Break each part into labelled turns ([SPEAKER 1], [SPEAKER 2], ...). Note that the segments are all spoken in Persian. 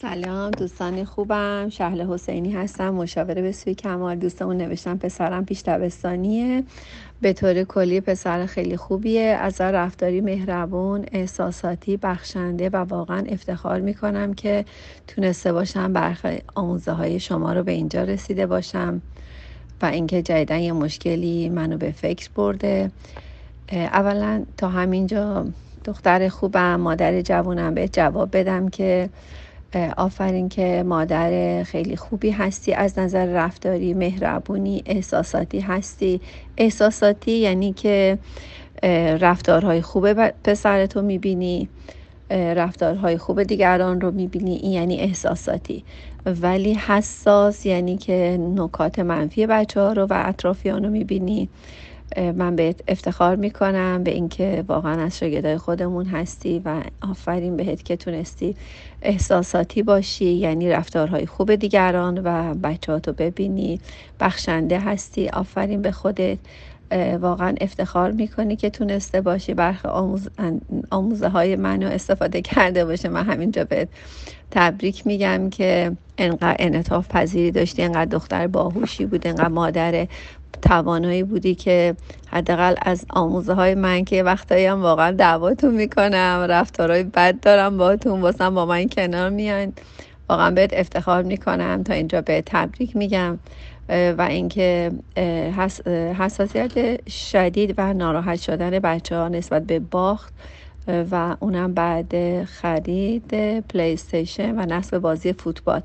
[SPEAKER 1] سلام دوستان خوبم. شهل حسینی هستم مشاوره به سوی کمال. دوستمون نوشتم پسرم پیش دبستانیه. به طور کلی پسر خیلی خوبیه. از رفتاری مهربون احساساتی بخشنده و واقعا افتخار می‌کنم که تونسته باشم برخی آموزه های شما رو به اینجا رسیده باشم و اینکه جدیدن یه مشکلی منو به فکر برده. اولا تا همینجا دختر خوبم مادر جوونم به جواب بدم که آفرین که مادر خیلی خوبی هستی از نظر رفتاری مهربونی احساساتی هستی. احساساتی یعنی که رفتارهای خوبه پسرتو می‌بینی رفتارهای خوب دیگران رو می‌بینی. این یعنی احساساتی. ولی حساس یعنی که نکات منفی بچه ها رو و اطرافیان رو می‌بینی. من بهت افتخار می‌کنم به اینکه واقعا از شاگردای خودمون هستی و آفرین بهت که تونستی احساساتی باشی یعنی رفتارهای خوب دیگران و بچهاتو ببینی بخشنده هستی. آفرین به خودت. واقعا افتخار می‌کنی که تونسته باشی برخ آموز... آموزه های منو استفاده کرده باشه. من همینجا بهت تبریک میگم که انقدر انعطاف پذیری داشتی انقدر دختر باهوشی بود انقدر مادر توانایی بودی که حداقل از آموزه های من که وقتایی هم واقعا دعواتون می‌کنم رفتارهای بد دارم باهاتون واسم با من کنار میان. واقعا بهت افتخار می‌کنم تا اینجا به تبریک میگم. و اینکه حساسیت شدید و ناراحت شدن بچه ها نسبت به باخت. و اونم بعد خرید پلی و نصب بازی فوتبال.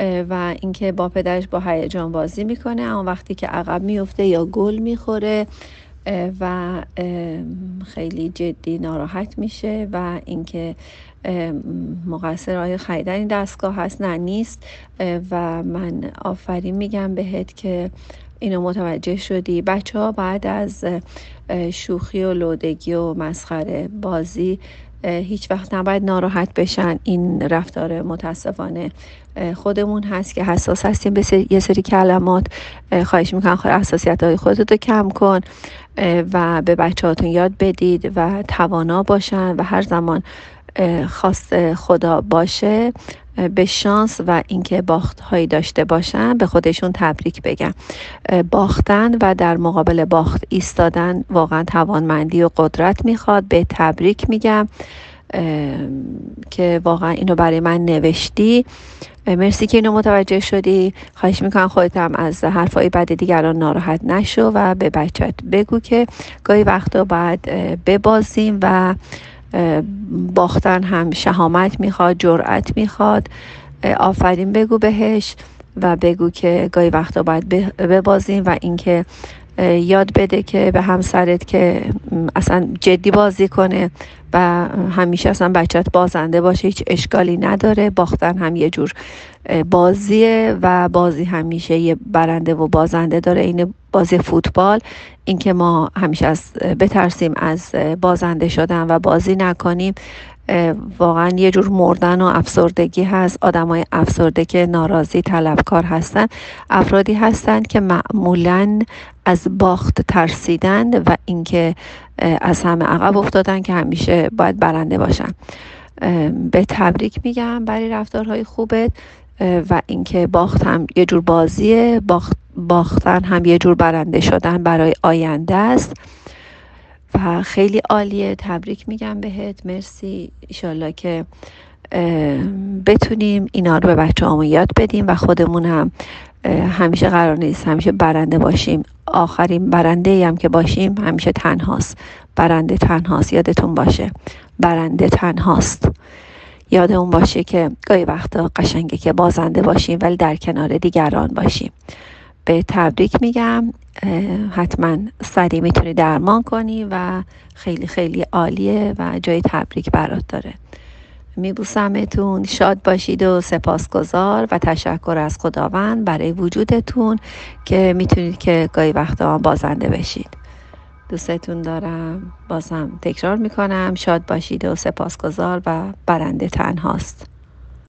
[SPEAKER 1] و اینکه با پدرش با هیجان بازی می‌کنه. اما وقتی که عقب میفته یا گل می‌خوره و خیلی جدی ناراحت میشه و اینکه مقصر آیا خریدن این دستگاه هست؟ نه نیست. و من آفرین میگم بهت که اینو متوجه شدی. بچه ها بعد از شوخی و لودگی و مسخره بازی هیچ وقت نباید ناراحت بشن. این رفتار متاسفانه خودمون هست که حساس هستیم. به یه سری کلمات خواهش می‌کنم خواهی حساسیت های خودتو کم کن و به بچه هاتون یاد بدید و توانا باشن و هر زمان خواست خدا باشه. به شانس و اینکه باخت هایی داشته باشن به خودشون تبریک بگم. باختن و در مقابل باخت ایستادن واقعا توانمندی و قدرت می‌خواد. به تبریک میگم. که واقعا اینو برای من نوشتی. مرسی که اینو متوجه شدی. خواهش می‌کنم خودت هم از حرفای بد دیگران ناراحت نشو و به بچت بگو که گاهی وقتا باید ببازیم و باختن هم شهامت می‌خواد جرأت می‌خواد. آفرین بگو بهش و بگو که گاهی وقتا باید ببازیم و اینکه یاد بده که به همسرت که اصلا جدی بازی کنه و همیشه اصلا بچت بازنده باشه هیچ اشکالی نداره. باختن هم یه جور بازیه و بازی همیشه یه برنده و بازنده داره. این بازی فوتبال. اینکه ما همیشه از بترسیم از بازنده شدن و بازی نکنیم. واقعا یه جور مردن و افسردگی هست. آدم های افسرده که ناراضی طلبکار هستن. افرادی هستند که معمولا از باخت ترسیدن و اینکه از همه عقب افتادن که همیشه باید برنده باشن. به تبریک میگم برای رفتارهای خوبت. و اینکه باخت هم یه جور بازیه باخت باختن هم یه جور برنده شدن برای آینده است. و خیلی عالیه. تبریک میگم بهت. مرسی. ایشالله که بتونیم اینا رو به بچه همون یاد بدیم و خودمون هم همیشه قرار نیست همیشه برنده باشیم. آخرین برنده هم که باشیم همیشه تنهاست. برنده تنهاست. یادتون باشه. برنده تنهاست. یادمون باشه که گاهی وقتا قشنگه که بازنده باشیم ولی در کنار دیگران باشیم. به تبریک میگم. حتما سریع می‌تونی درمان کنی و خیلی خیلی عالیه و جای تبریک برات داره. میبوسمتون شاد باشید و سپاسگزار و تشکر از خداوند برای وجودتون که می‌تونید که گاهی وقتا بازنده بشید. دوستتون دارم. بازم تکرار می‌کنم. شاد باشید و سپاسگزار و برنده تنهاست.